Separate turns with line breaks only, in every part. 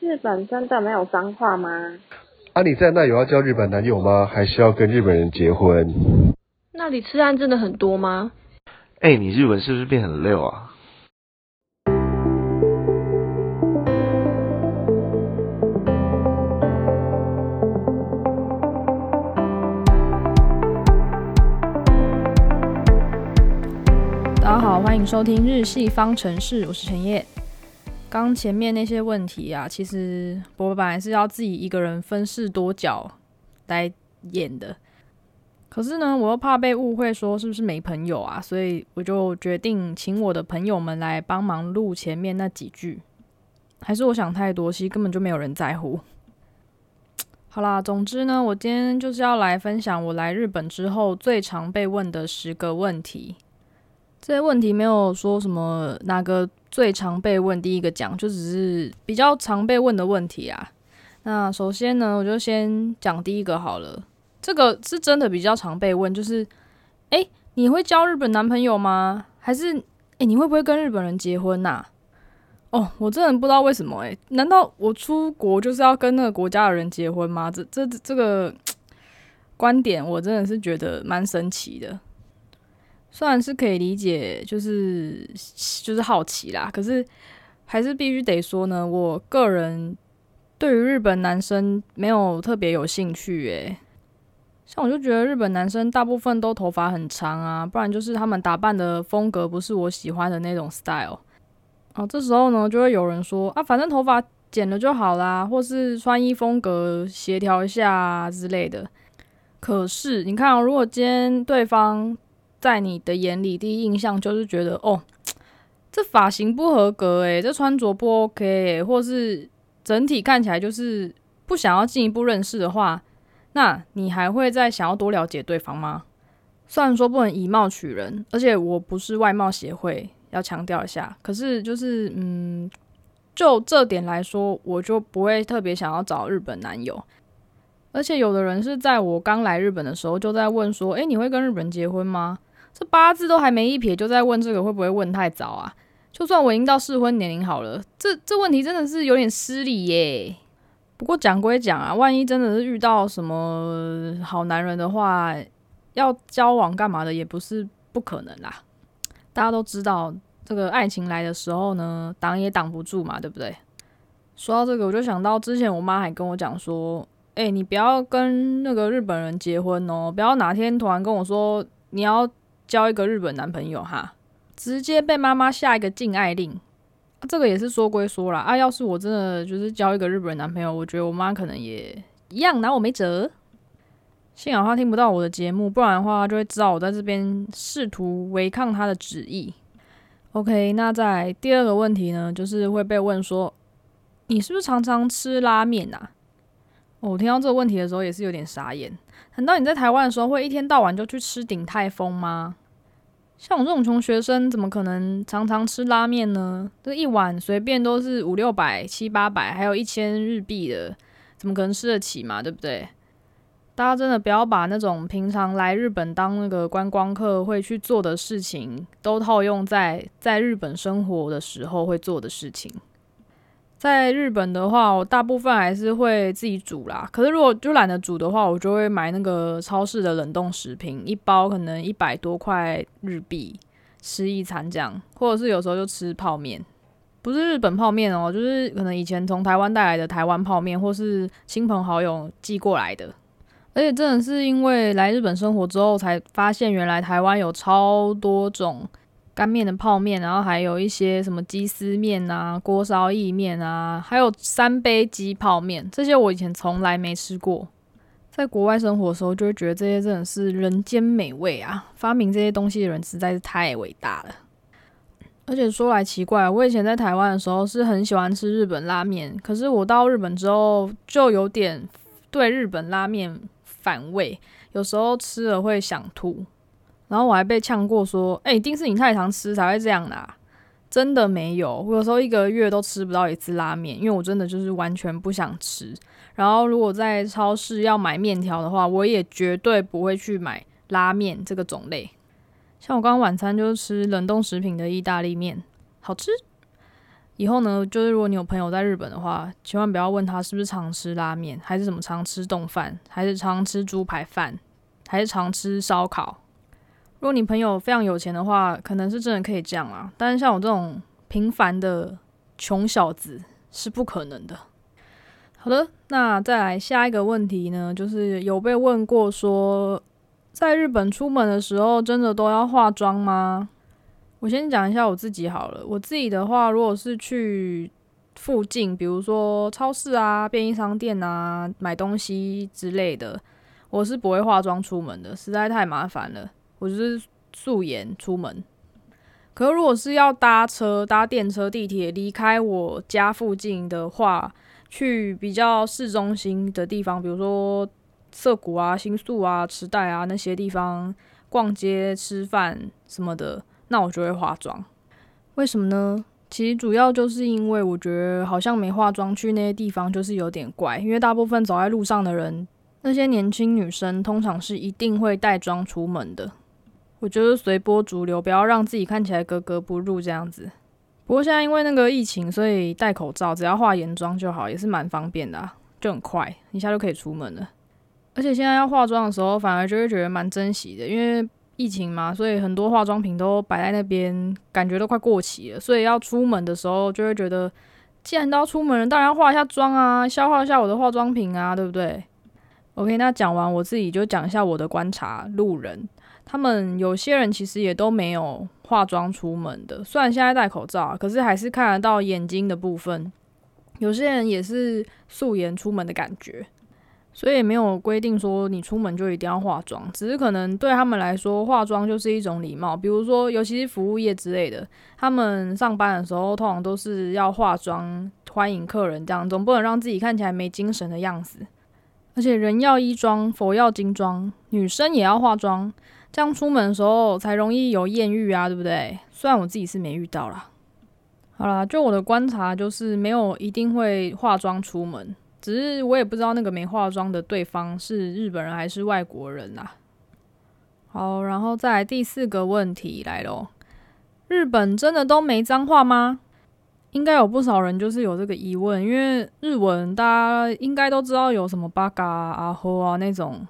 日本真的没有脏话吗？
啊，你在那有要交日本男友吗？还是要跟日本人结婚？
那里吃案真的很多吗？
哎、你日文是不是变很溜啊？
大家好，欢迎收听日系方程式，我是陈烨。刚前面那些问题啊，其实我本来是要自己一个人分饰多角来演的，可是呢，我又怕被误会说是不是没朋友啊，所以我就决定请我的朋友们来帮忙录前面那几句。还是我想太多，其实根本就没有人在乎。好啦，总之呢，我今天就是要来分享我来日本之后最常被问的十个问题。这些问题没有说什么哪个最常被问，第一个讲就只是比较常被问的问题啊。那首先呢，我就先讲第一个好了。这个是真的比较常被问，就是诶，你会交日本男朋友吗？还是诶，你会不会跟日本人结婚呐、哦，我真的不知道为什么诶，难道我出国就是要跟那个国家的人结婚吗？这这这个观点，我真的是觉得蛮神奇的。虽然是可以理解，就是就是好奇啦，可是还是必须得说呢，我个人对于日本男生没有特别有兴趣诶。像我就觉得日本男生大部分都头发很长啊，不然就是他们打扮的风格不是我喜欢的那种 style。哦，这时候呢就会有人说啊，反正头发剪了就好啦，或是穿衣风格协调一下之类的。可是你看、哦，如果今天对方在你的眼里，第一印象就是觉得哦，这发型不合格诶，这穿着不 OK 诶，或是整体看起来就是不想要进一步认识的话，那你还会再想要多了解对方吗？虽然说不能以貌取人，而且我不是外貌协会，要强调一下，可是就是嗯，就这点来说，我就不会特别想要找日本男友。而且有的人是在我刚来日本的时候就在问说：“诶，你会跟日本人结婚吗？”这八字都还没一撇，就在问这个，会不会问太早啊？就算我已经到适婚年龄好了，这这问题真的是有点失礼耶。不过讲归讲啊，万一真的是遇到什么好男人的话，要交往干嘛的也不是不可能啦。大家都知道，这个爱情来的时候呢，挡也挡不住嘛，对不对？说到这个，我就想到之前我妈还跟我讲说。哎、你不要跟那个日本人结婚哦！不要哪天突然跟我说你要交一个日本男朋友哈，直接被妈妈下一个禁爱令。这个也是说归说啦，啊，要是我真的就是交一个日本男朋友，我觉得我妈可能也一样拿我没辙。幸好她听不到我的节目，不然的话就会知道我在这边试图违抗她的旨意。OK，那在第二个问题呢，就是会被问说，你是不是常常吃拉面啊？我听到这个问题的时候也是有点傻眼。难道你在台湾的时候会一天到晚就去吃鼎泰丰吗？像我这种穷学生，怎么可能常常吃拉面呢？这一碗随便都是五六百、七八百，还有一千日币的，怎么可能吃得起嘛？对不对？大家真的不要把那种平常来日本当那个观光客会去做的事情，都套用在在日本生活的时候会做的事情。在日本的话，我大部分还是会自己煮啦。可是如果就懒得煮的话，我就会买那个超市的冷冻食品，一包可能一百多块日币吃一餐这样，或者是有时候就吃泡面，不是日本泡面哦，就是可能以前从台湾带来的台湾泡面，或是亲朋好友寄过来的。而且真的是因为来日本生活之后，才发现原来台湾有超多种。干面的泡面，然后还有一些什么鸡丝面啊、锅烧意面啊，还有三杯鸡泡面，这些我以前从来没吃过。在国外生活的时候，就会觉得这些真的是人间美味啊！发明这些东西的人实在是太伟大了。而且说来奇怪，我以前在台湾的时候是很喜欢吃日本拉面，可是我到日本之后就有点对日本拉面反胃，有时候吃了会想吐。然后我还被呛过说，哎、一定是你太常吃才会这样啦。真的没有，我有时候一个月都吃不到一次拉面，因为我真的就是完全不想吃。然后如果在超市要买面条的话，我也绝对不会去买拉面这个种类。像我刚刚晚餐就是吃冷冻食品的意大利面，好吃。以后呢，就是如果你有朋友在日本的话，千万不要问他是不是常吃拉面，还是什么常吃冻饭，还是常吃猪排饭，还是常吃烧烤。如果你朋友非常有钱的话，可能是真的可以这样啊。但是像我这种平凡的穷小子是不可能的。好的，那再来下一个问题呢，就是有被问过说，在日本出门的时候真的都要化妆吗？我先讲一下我自己好了。我自己的话，如果是去附近，比如说超市啊、便利商店啊买东西之类的，我是不会化妆出门的，实在太麻烦了。我就是素颜出门。可如果是要搭车、搭电车、地铁离开我家附近的话，去比较市中心的地方，比如说涩谷啊、新宿啊、池袋啊那些地方逛街、吃饭什么的。那我就会化妆，为什么呢？其实主要就是因为我觉得好像没化妆去那些地方就是有点怪，因为大部分走在路上的人，那些年轻女生通常是一定会带妆出门的。我觉得随波逐流，不要让自己看起来格格不入这样子。不过现在因为那个疫情，所以戴口罩，只要化眼妆就好，也是蛮方便的，就很快，一下就可以出门了。而且现在要化妆的时候，反而就会觉得蛮珍惜的，因为。疫情嘛，所以很多化妆品都摆在那边，感觉都快过期了。所以要出门的时候，就会觉得，既然都要出门了，当然要化一下妆啊，消化一下我的化妆品啊，对不对？OK，那讲完我自己就讲一下我的观察，路人他们有些人其实也都没有化妆出门的，虽然现在戴口罩，可是还是看得到眼睛的部分。有些人也是素颜出门的感觉。所以也没有规定说你出门就一定要化妆，只是可能对他们来说，化妆就是一种礼貌。比如说，尤其是服务业之类的，他们上班的时候通常都是要化妆欢迎客人，这样总不能让自己看起来没精神的样子。而且人要衣装，佛要金装，女生也要化妆，这样出门的时候才容易有艳遇啊，对不对？虽然我自己是没遇到啦。好啦，就我的观察，就是没有一定会化妆出门。只是我也不知道那个没化妆的对方是日本人还是外国人呐。好，然后再来第四个问题来喽，日本真的都没脏话吗？应该有不少人就是有这个疑问，因为日文大家应该都知道有什么八嘎啊、吼啊那种，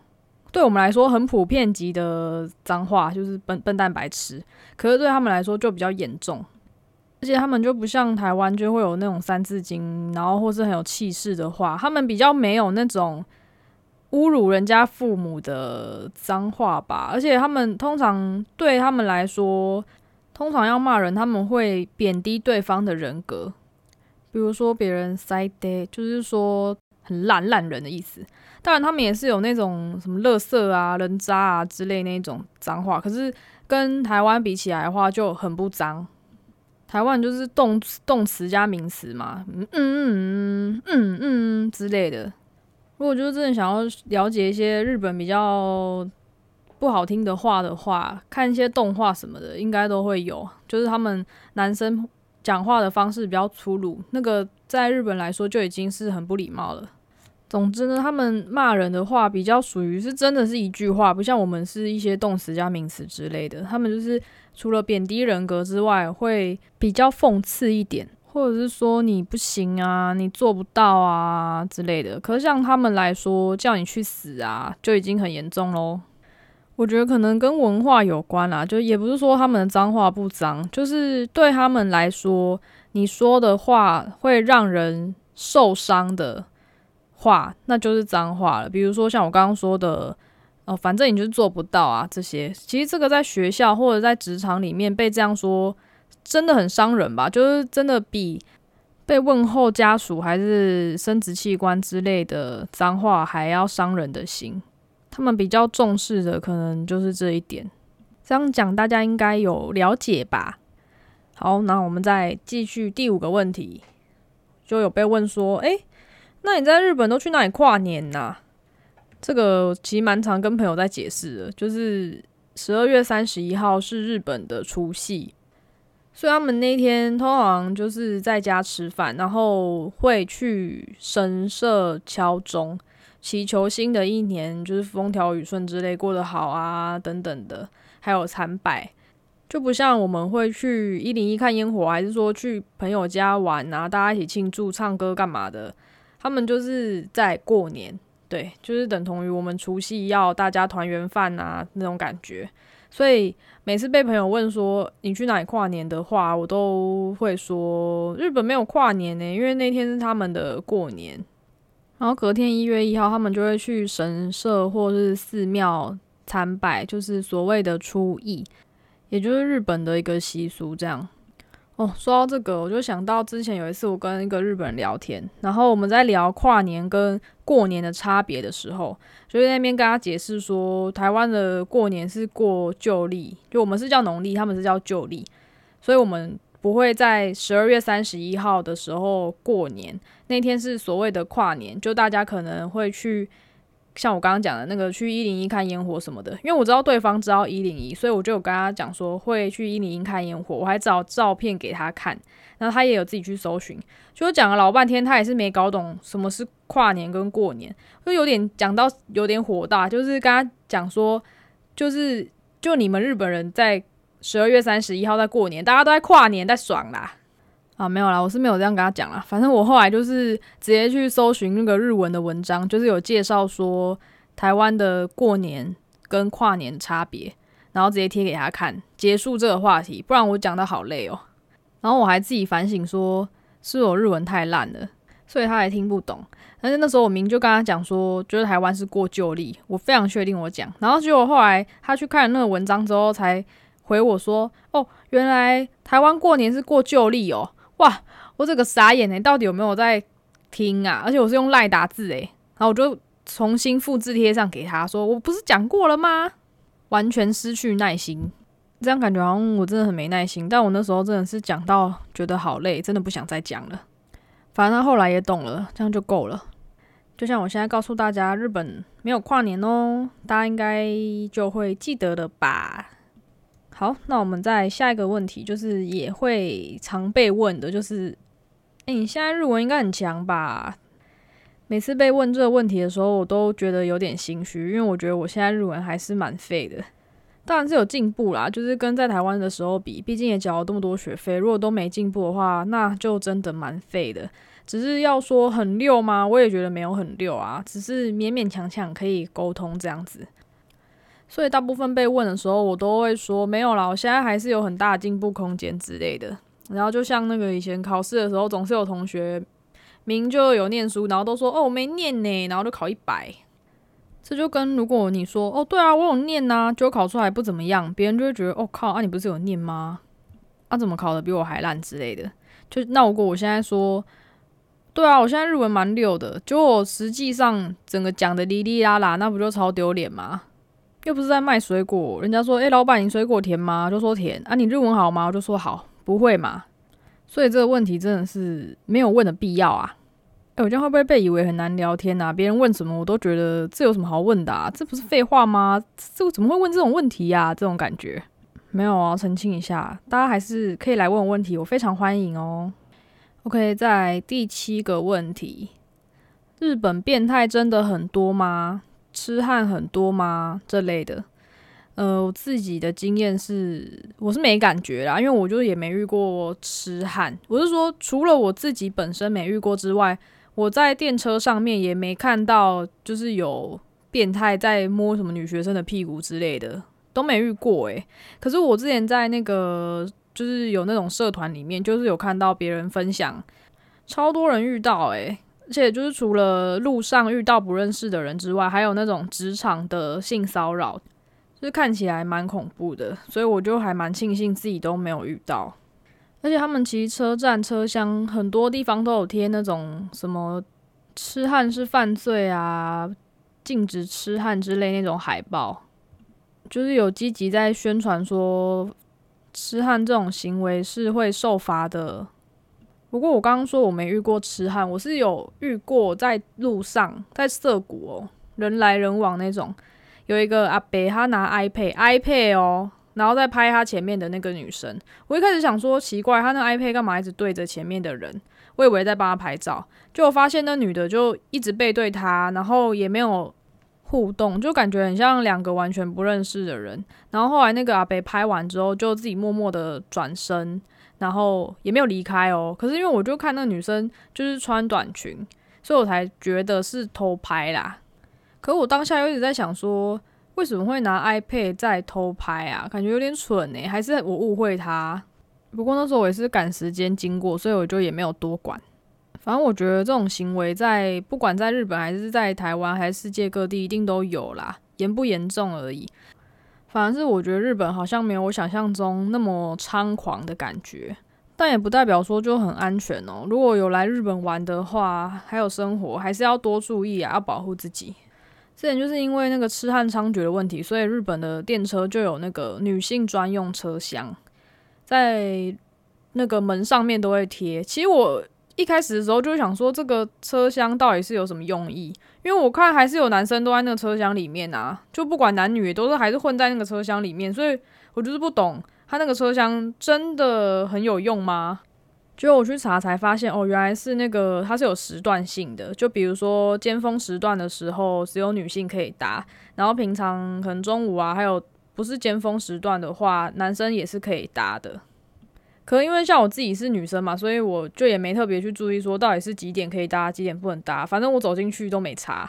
对我们来说很普遍级的脏话，就是笨笨蛋白痴，可是对他们来说就比较严重。而且他们就不像台湾，就会有那种三字经，然后或是很有气势的话，他们比较没有那种侮辱人家父母的脏话吧。而且他们通常对他们来说，通常要骂人，他们会贬低对方的人格，比如说别人塞呆，就是说很烂烂人的意思。当然，他们也是有那种什么垃圾啊、人渣啊之类那种脏话，可是跟台湾比起来的话，就很不脏。台湾就是动动词加名词嘛，嗯嗯嗯嗯嗯之类的。如果就是真的想要了解一些日本比较不好听的话的话，看一些动画什么的，应该都会有。就是他们男生讲话的方式比较粗鲁，那个在日本来说就已经是很不礼貌了。总之呢，他们骂人的话比较属于是真的是一句话，不像我们是一些动词加名词之类的。他们就是除了贬低人格之外，会比较讽刺一点，或者是说你不行啊，你做不到啊之类的。可是像他们来说，叫你去死啊，就已经很严重喽。我觉得可能跟文化有关啦，就也不是说他们的脏话不脏，就是对他们来说，你说的话会让人受伤的。话那就是脏话了，比如说像我刚刚说的，哦，反正你就是做不到啊，这些其实这个在学校或者在职场里面被这样说，真的很伤人吧？就是真的比被问候家属还是生殖器官之类的脏话还要伤人的心。他们比较重视的可能就是这一点。这样讲大家应该有了解吧？好，那我们再继续第五个问题，就有被问说，诶。那你在日本都去哪里跨年呐？这个其实蛮常跟朋友在解释的，就是十二月三十一号是日本的除夕，所以他们那天通常就是在家吃饭，然后会去神社敲钟，祈求新的一年就是风调雨顺之类过得好啊等等的，还有参拜。就不像我们会去一零一看烟火，还是说去朋友家玩啊，大家一起庆祝、唱歌干嘛的。他们就是在过年，对，就是等同于我们除夕要大家团圆饭啊那种感觉。所以每次被朋友问说你去哪里跨年的话，我都会说日本没有跨年呢，因为那天是他们的过年。然后隔天一月一号，他们就会去神社或是寺庙参拜，就是所谓的初詣，也就是日本的一个习俗。这样哦，说到这个，我就想到之前有一次我跟一个日本人聊天，然后我们在聊跨年跟过年的差别的时候，就在那边跟他解释说，台湾的过年是过旧历，就我们是叫农历，他们是叫旧历，所以我们。不会在十二月三十一号的时候过年，那天是所谓的跨年，就大家可能会去，像我刚刚讲的那个去一零一看烟火什么的。因为我知道对方知道一零一，所以我就有跟他讲说会去一零一看烟火，我还找照片给他看，然后他也有自己去搜寻，就讲了老半天，他也是没搞懂什么是跨年跟过年，就有点讲到有点火大，就是跟他讲说，就是就你们日本人在。十二月三十一号在过年，大家都在跨年，在爽啦！啊，没有啦，我是没有这样跟他讲啦。反正我后来就是直接去搜寻那个日文的文章，就是有介绍说台湾的过年跟跨年差别，然后直接贴给他看，结束这个话题。不然我讲的好累哦。然后我还自己反省说，是我日文太烂了，所以他还听不懂。但是那时候我明就跟他讲说，觉得台湾是过旧历，我非常确定我讲。然后结果后来他去看了那个文章之后才。回我说：“哦，原来台湾过年是过旧历哦，哇，我这个傻眼哎，到底有没有在听啊？而且我是用赖打字诶，然后我就重新复制贴上给他说，我不是讲过了吗？完全失去耐心，这样感觉好像我真的很没耐心。但我那时候真的是讲到觉得好累，真的不想再讲了。反正他后来也懂了，这样就够了。就像我现在告诉大家，日本没有跨年哦，大家应该就会记得了吧。”好，那我们再下一个问题，就是也会常被问的，就是，哎，你现在日文应该很强吧？每次被问这个问题的时候，我都觉得有点心虚，因为我觉得我现在日文还是蛮废的。当然是有进步啦，就是跟在台湾的时候比，毕竟也缴了这么多学费，如果都没进步的话，那就真的蛮废的。只是要说很溜吗？我也觉得没有很溜啊，只是勉勉强强可以沟通这样子。所以大部分被问的时候，我都会说没有啦，我现在还是有很大的进步空间之类的。然后就像那个以前考试的时候，总是有同学明就有念书，然后都说哦我没念呢，然后就考一百。这就跟如果你说哦对啊我有念呐，就考出来不怎么样，别人就会觉得哦靠啊你不是有念吗？啊怎么考的比我还烂之类的。就那如果我现在说对啊我现在日文蛮溜的，就我实际上整个讲的哩哩啦啦，那不就超丢脸吗？又不是在卖水果，人家说：“诶，老板，你水果甜吗？”就说甜啊。你日文好吗？我就说好，不会嘛。所以这个问题真的是没有问的必要啊。诶，我这样会不会被以为很难聊天啊？别人问什么我都觉得这有什么好问的啊？这不是废话吗？这怎么会问这种问题呀？这种感觉没有啊。澄清一下，大家还是可以来问我问题，我非常欢迎哦。OK，在第七个问题，日本变态真的很多吗？痴汉很多吗？这类的，呃，我自己的经验是，我是没感觉啦，因为我就也没遇过痴汉。我是说，除了我自己本身没遇过之外，我在电车上面也没看到，就是有变态在摸什么女学生的屁股之类的，都没遇过诶。可是我之前在那个就是有那种社团里面，就是有看到别人分享，超多人遇到诶。而且就是除了路上遇到不认识的人之外，还有那种职场的性骚扰，就是看起来蛮恐怖的。所以我就还蛮庆幸自己都没有遇到。而且他们其实车站车厢很多地方都有贴那种什么“痴汉是犯罪”啊、“禁止痴汉”之类那种海报，就是有积极在宣传说痴汉这种行为是会受罚的。不过我刚刚说我没遇过痴汉，我是有遇过在路上在涩谷哦，人来人往那种，有一个阿伯他拿 iPad，iPad 哦，然后再拍他前面的那个女生。我一开始想说奇怪，他那 iPad 干嘛一直对着前面的人？我以为在帮他拍照，就发现那女的就一直背对他，然后也没有互动，就感觉很像两个完全不认识的人。然后后来那个阿北拍完之后，就自己默默的转身，然后也没有离开哦。可是因为我就看那女生就是穿短裙，所以我才觉得是偷拍啦。可我当下又一直在想说，为什么会拿 iPad 在偷拍啊？感觉有点蠢呢，还是我误会他？不过那时候我也是赶时间经过，所以我就也没有多管。反正我觉得这种行为在不管在日本还是在台湾还是世界各地，一定都有啦，严不严重而已。反而是我觉得日本好像没有我想象中那么猖狂的感觉，但也不代表说就很安全哦。如果有来日本玩的话，还有生活，还是要多注意啊，要保护自己。之前就是因为那个痴汉猖獗的问题，所以日本的电车就有那个女性专用车厢，在那个门上面都会贴。其实我。一开始的时候就想说，这个车厢到底是有什么用意？因为我看还是有男生都在那个车厢里面啊，就不管男女都是还是混在那个车厢里面，所以我就是不懂，他那个车厢真的很有用吗？结果我去查才发现，哦，原来是那个它是有时段性的，就比如说尖峰时段的时候只有女性可以搭，然后平常可能中午啊，还有不是尖峰时段的话，男生也是可以搭的。可能因为像我自己是女生嘛，所以我就也没特别去注意说到底是几点可以搭，几点不能搭。反正我走进去都没查。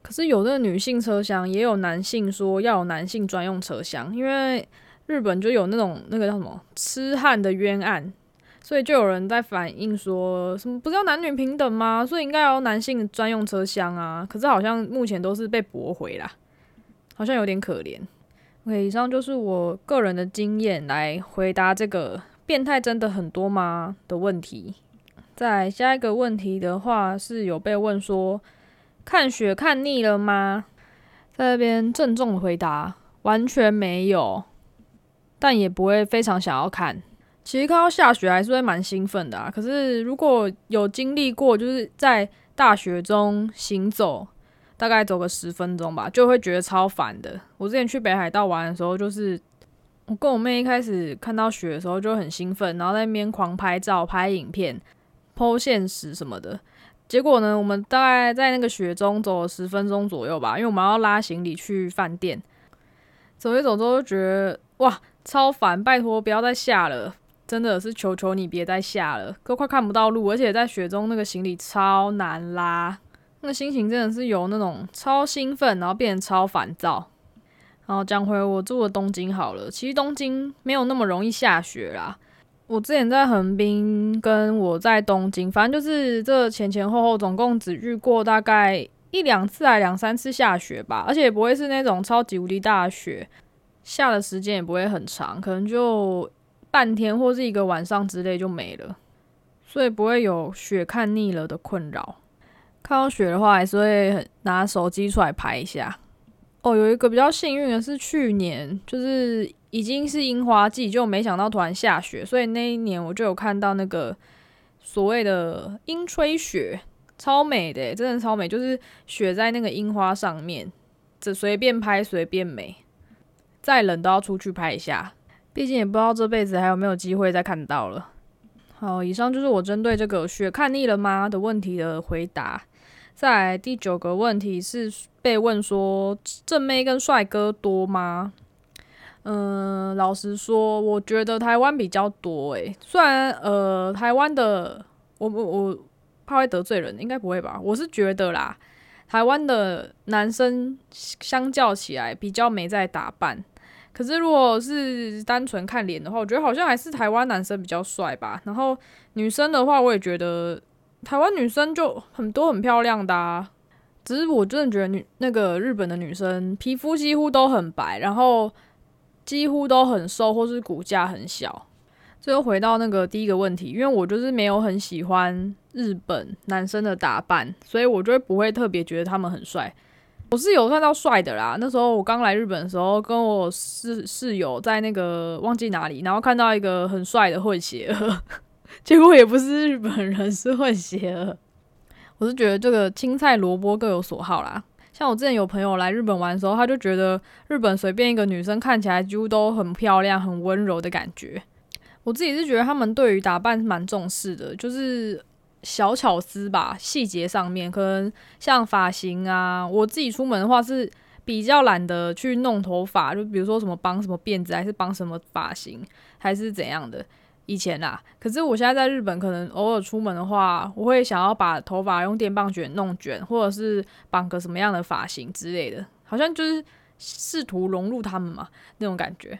可是有的女性车厢，也有男性说要有男性专用车厢，因为日本就有那种那个叫什么痴汉的冤案，所以就有人在反映说什么不是要男女平等吗？所以应该要男性专用车厢啊。可是好像目前都是被驳回啦，好像有点可怜。OK，以上就是我个人的经验来回答这个。变态真的很多吗？的问题。再下一个问题的话，是有被问说看雪看腻了吗？在那边郑重的回答，完全没有，但也不会非常想要看。其实看到下雪还是会蛮兴奋的啊。可是如果有经历过，就是在大雪中行走，大概走个十分钟吧，就会觉得超烦的。我之前去北海道玩的时候，就是。我跟我妹一开始看到雪的时候就很兴奋，然后在那边狂拍照、拍影片、剖现实什么的。结果呢，我们大概在那个雪中走了十分钟左右吧，因为我们要拉行李去饭店。走一走之后就觉得哇，超烦！拜托不要再下了，真的是求求你别再下了，都快看不到路，而且在雪中那个行李超难拉，那心情真的是由那种超兴奋，然后变成超烦躁。然后讲回我住的东京好了，其实东京没有那么容易下雪啦。我之前在横滨，跟我在东京，反正就是这前前后后总共只遇过大概一两次，还两三次下雪吧，而且不会是那种超级无敌大雪，下的时间也不会很长，可能就半天或是一个晚上之类就没了，所以不会有雪看腻了的困扰。看到雪的话，还是会拿手机出来拍一下。哦，有一个比较幸运的是，去年就是已经是樱花季，就没想到突然下雪，所以那一年我就有看到那个所谓的樱吹雪，超美的，真的超美，就是雪在那个樱花上面，这随便拍随便美，再冷都要出去拍一下，毕竟也不知道这辈子还有没有机会再看到了。好，以上就是我针对这个雪看腻了吗的问题的回答。在第九个问题是被问说正妹跟帅哥多吗？嗯，老实说，我觉得台湾比较多诶。虽然呃，台湾的我我我怕会得罪人，应该不会吧？我是觉得啦，台湾的男生相较起来比较没在打扮。可是如果是单纯看脸的话，我觉得好像还是台湾男生比较帅吧。然后女生的话，我也觉得。台湾女生就很多很漂亮的啊，只是我真的觉得女那个日本的女生皮肤几乎都很白，然后几乎都很瘦或是骨架很小。最后回到那个第一个问题，因为我就是没有很喜欢日本男生的打扮，所以我就不会特别觉得他们很帅。我是有看到帅的啦，那时候我刚来日本的时候，跟我室室友在那个忘记哪里，然后看到一个很帅的混血。结果也不是日本人，是混血儿。我是觉得这个青菜萝卜各有所好啦。像我之前有朋友来日本玩的时候，他就觉得日本随便一个女生看起来几乎都很漂亮、很温柔的感觉。我自己是觉得他们对于打扮蛮重视的，就是小巧思吧，细节上面可能像发型啊，我自己出门的话是比较懒得去弄头发，就比如说什么绑什么辫子，还是绑什么发型，还是怎样的。以前啦，可是我现在在日本，可能偶尔出门的话，我会想要把头发用电棒卷弄卷，或者是绑个什么样的发型之类的，好像就是试图融入他们嘛那种感觉。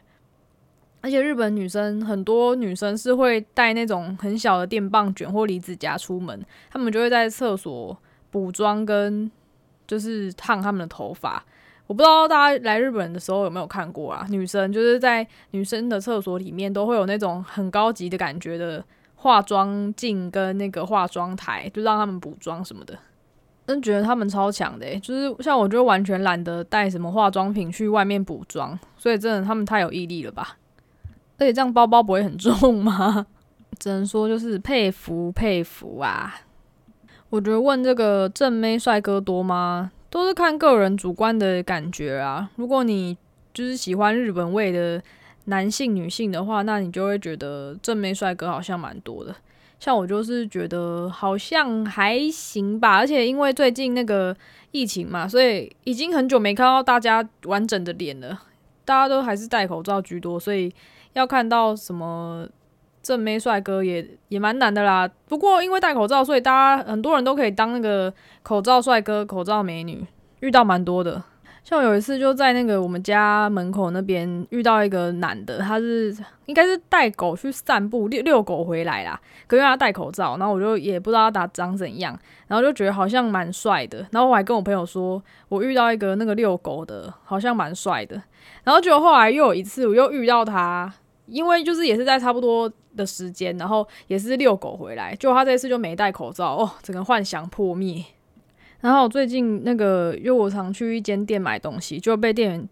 而且日本女生很多女生是会带那种很小的电棒卷或离子夹出门，她们就会在厕所补妆跟就是烫她们的头发。我不知道大家来日本的时候有没有看过啊？女生就是在女生的厕所里面都会有那种很高级的感觉的化妆镜跟那个化妆台，就让他们补妆什么的。真觉得他们超强的，就是像我就完全懒得带什么化妆品去外面补妆，所以真的他们太有毅力了吧。而且这样包包不会很重吗？只能说就是佩服佩服啊！我觉得问这个正妹帅哥多吗，都是看个人主观的感觉啊。如果你就是喜欢日本味的男性女性的话，那你就会觉得正妹帅哥好像蛮多的。像我就是觉得好像还行吧，而且因为最近那个疫情嘛，所以已经很久没看到大家完整的脸了，大家都还是戴口罩居多，所以。要看到什么正妹帅哥也也蛮难的啦。不过因为戴口罩，所以大家很多人都可以当那个口罩帅哥、口罩美女，遇到蛮多的。像有一次就在那个我们家门口那边遇到一个男的，他是应该是带狗去散步遛遛狗回来啦，可因为他戴口罩，然后我就也不知道他长怎样，然后就觉得好像蛮帅的。然后我还跟我朋友说，我遇到一个那个遛狗的，好像蛮帅的。然后结果后来又有一次，我又遇到他。因为就是也是在差不多的时间，然后也是遛狗回来，就他这次就没戴口罩哦，整个幻想破灭。然后最近那个，因为我常去一间店买东西，就被店员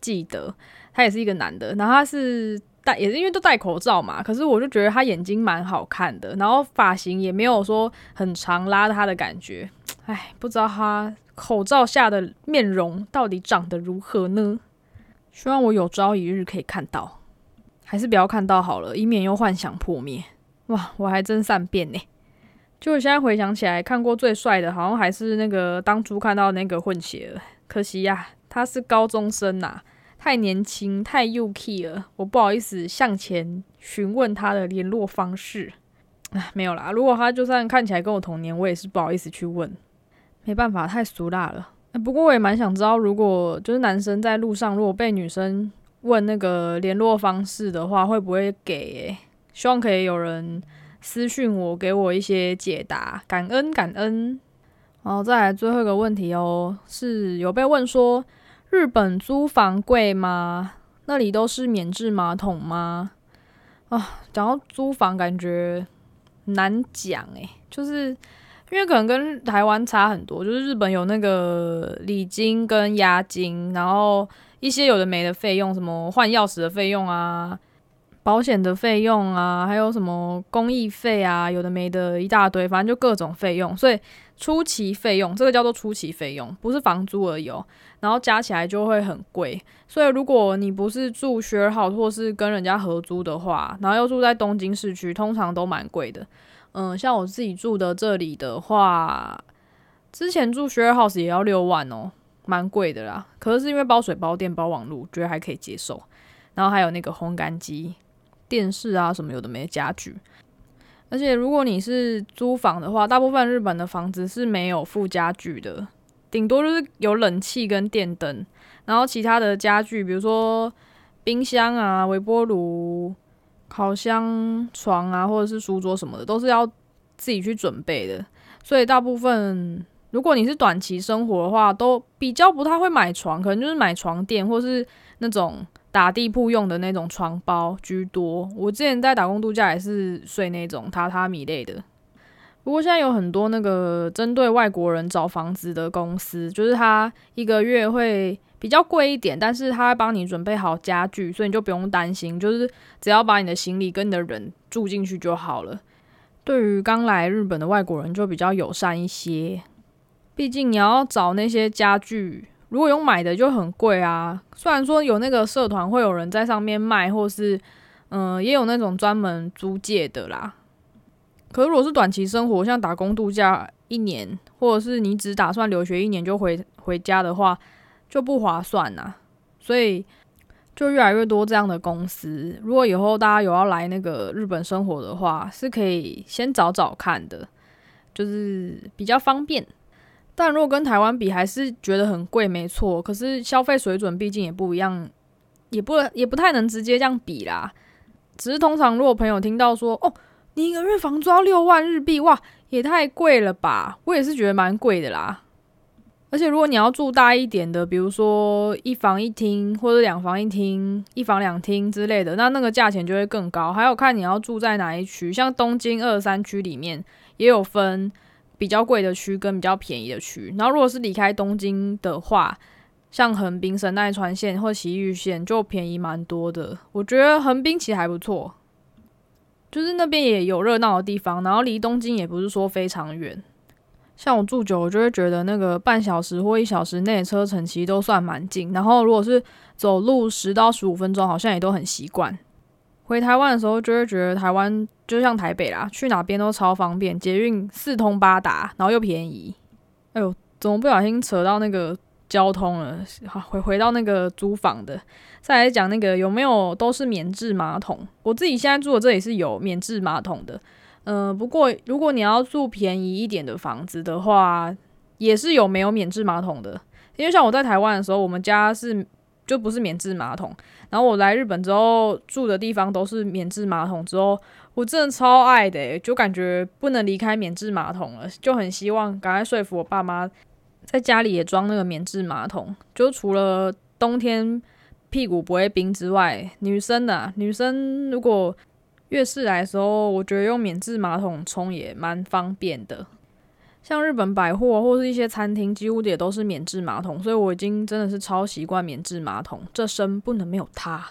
记得他也是一个男的，然后他是戴也是因为都戴口罩嘛，可是我就觉得他眼睛蛮好看的，然后发型也没有说很长拉他的感觉，哎，不知道他口罩下的面容到底长得如何呢？希望我有朝一日可以看到。还是不要看到好了，以免又幻想破灭。哇，我还真善变呢！就我现在回想起来，看过最帅的，好像还是那个当初看到那个混血儿。可惜呀，他是高中生呐，太年轻，太幼 k 了。我不好意思向前询问他的联络方式。唉，没有啦。如果他就算看起来跟我同年，我也是不好意思去问。没办法，太俗辣了。不过我也蛮想知道，如果就是男生在路上，如果被女生。问那个联络方式的话，会不会给？希望可以有人私讯我，给我一些解答，感恩感恩。然后再来最后一个问题哦，是有被问说日本租房贵吗？那里都是免治马桶吗？啊，讲到租房，感觉难讲诶，就是因为可能跟台湾差很多，就是日本有那个礼金跟押金，然后。一些有的没的费用，什么换钥匙的费用啊，保险的费用啊，还有什么公益费啊，有的没的一大堆，反正就各种费用。所以初期费用，这个叫做初期费用，不是房租而已哦。然后加起来就会很贵。所以如果你不是住学尔好，或是跟人家合租的话，然后又住在东京市区，通常都蛮贵的。嗯，像我自己住的这里的话，之前住学尔 house 也要六万哦。蛮贵的啦，可是是因为包水、包电、包网络，觉得还可以接受。然后还有那个烘干机、电视啊什么有的没家具。而且如果你是租房的话，大部分日本的房子是没有附家具的，顶多就是有冷气跟电灯。然后其他的家具，比如说冰箱啊、微波炉、烤箱、床啊，或者是书桌什么的，都是要自己去准备的。所以大部分。如果你是短期生活的话，都比较不太会买床，可能就是买床垫或是那种打地铺用的那种床包居多。我之前在打工度假也是睡那种榻榻米类的。不过现在有很多那个针对外国人找房子的公司，就是他一个月会比较贵一点，但是他会帮你准备好家具，所以你就不用担心，就是只要把你的行李跟你的人住进去就好了。对于刚来日本的外国人就比较友善一些。毕竟你要找那些家具，如果用买的就很贵啊。虽然说有那个社团会有人在上面卖，或是嗯，也有那种专门租借的啦。可是如果是短期生活，像打工度假一年，或者是你只打算留学一年就回回家的话，就不划算呐。所以就越来越多这样的公司。如果以后大家有要来那个日本生活的话，是可以先找找看的，就是比较方便。但如果跟台湾比，还是觉得很贵，没错。可是消费水准毕竟也不一样，也不也不太能直接这样比啦。只是通常如果朋友听到说，哦。你一个月房租要六万日币，哇，也太贵了吧！我也是觉得蛮贵的啦。而且如果你要住大一点的，比如说一房一厅或者两房一厅、一房两厅之类的，那那个价钱就会更高。还有看你要住在哪一区，像东京二三区里面也有分比较贵的区跟比较便宜的区。然后如果是离开东京的话，像横滨神奈川县或埼玉县就便宜蛮多的。我觉得横滨其实还不错。就是那边也有热闹的地方，然后离东京也不是说非常远。像我住久，我就会觉得那个半小时或一小时内车程其实都算蛮近。然后如果是走路十到十五分钟，好像也都很习惯。回台湾的时候，就会觉得台湾就像台北啦，去哪边都超方便，捷运四通八达，然后又便宜。哎呦，怎么不小心扯到那个？交通了，好回回到那个租房的，再来讲那个有没有都是免治马桶？我自己现在住的这里是有免治马桶的，嗯，不过如果你要住便宜一点的房子的话，也是有没有免治马桶的。因为像我在台湾的时候，我们家是就不是免治马桶，然后我来日本之后住的地方都是免治马桶，之后我真的超爱的，就感觉不能离开免治马桶了，就很希望赶快说服我爸妈。在家里也装那个免治马桶，就除了冬天屁股不会冰之外，女生的女生如果月事来的时候，我觉得用免治马桶冲也蛮方便的。像日本百货或是一些餐厅，几乎也都是免治马桶，所以我已经真的是超习惯免治马桶，这生不能没有它。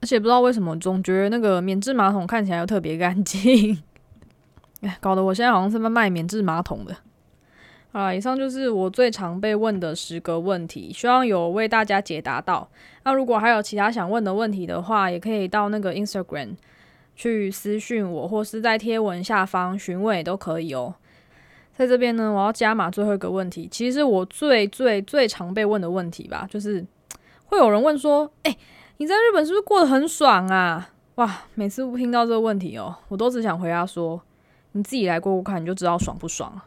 而且不知道为什么，总觉得那个免治马桶看起来又特别干净，哎，搞得我现在好像是在卖免治马桶的。好了以上就是我最常被问的十个问题，希望有为大家解答到。那如果还有其他想问的问题的话，也可以到那个 Instagram 去私讯我，或是在贴文下方询问也都可以哦。在这边呢，我要加码最后一个问题，其实我最最最常被问的问题吧，就是会有人问说：“哎，你在日本是不是过得很爽啊？”哇，每次听到这个问题哦，我都只想回答说：“你自己来过过看，你就知道爽不爽了。”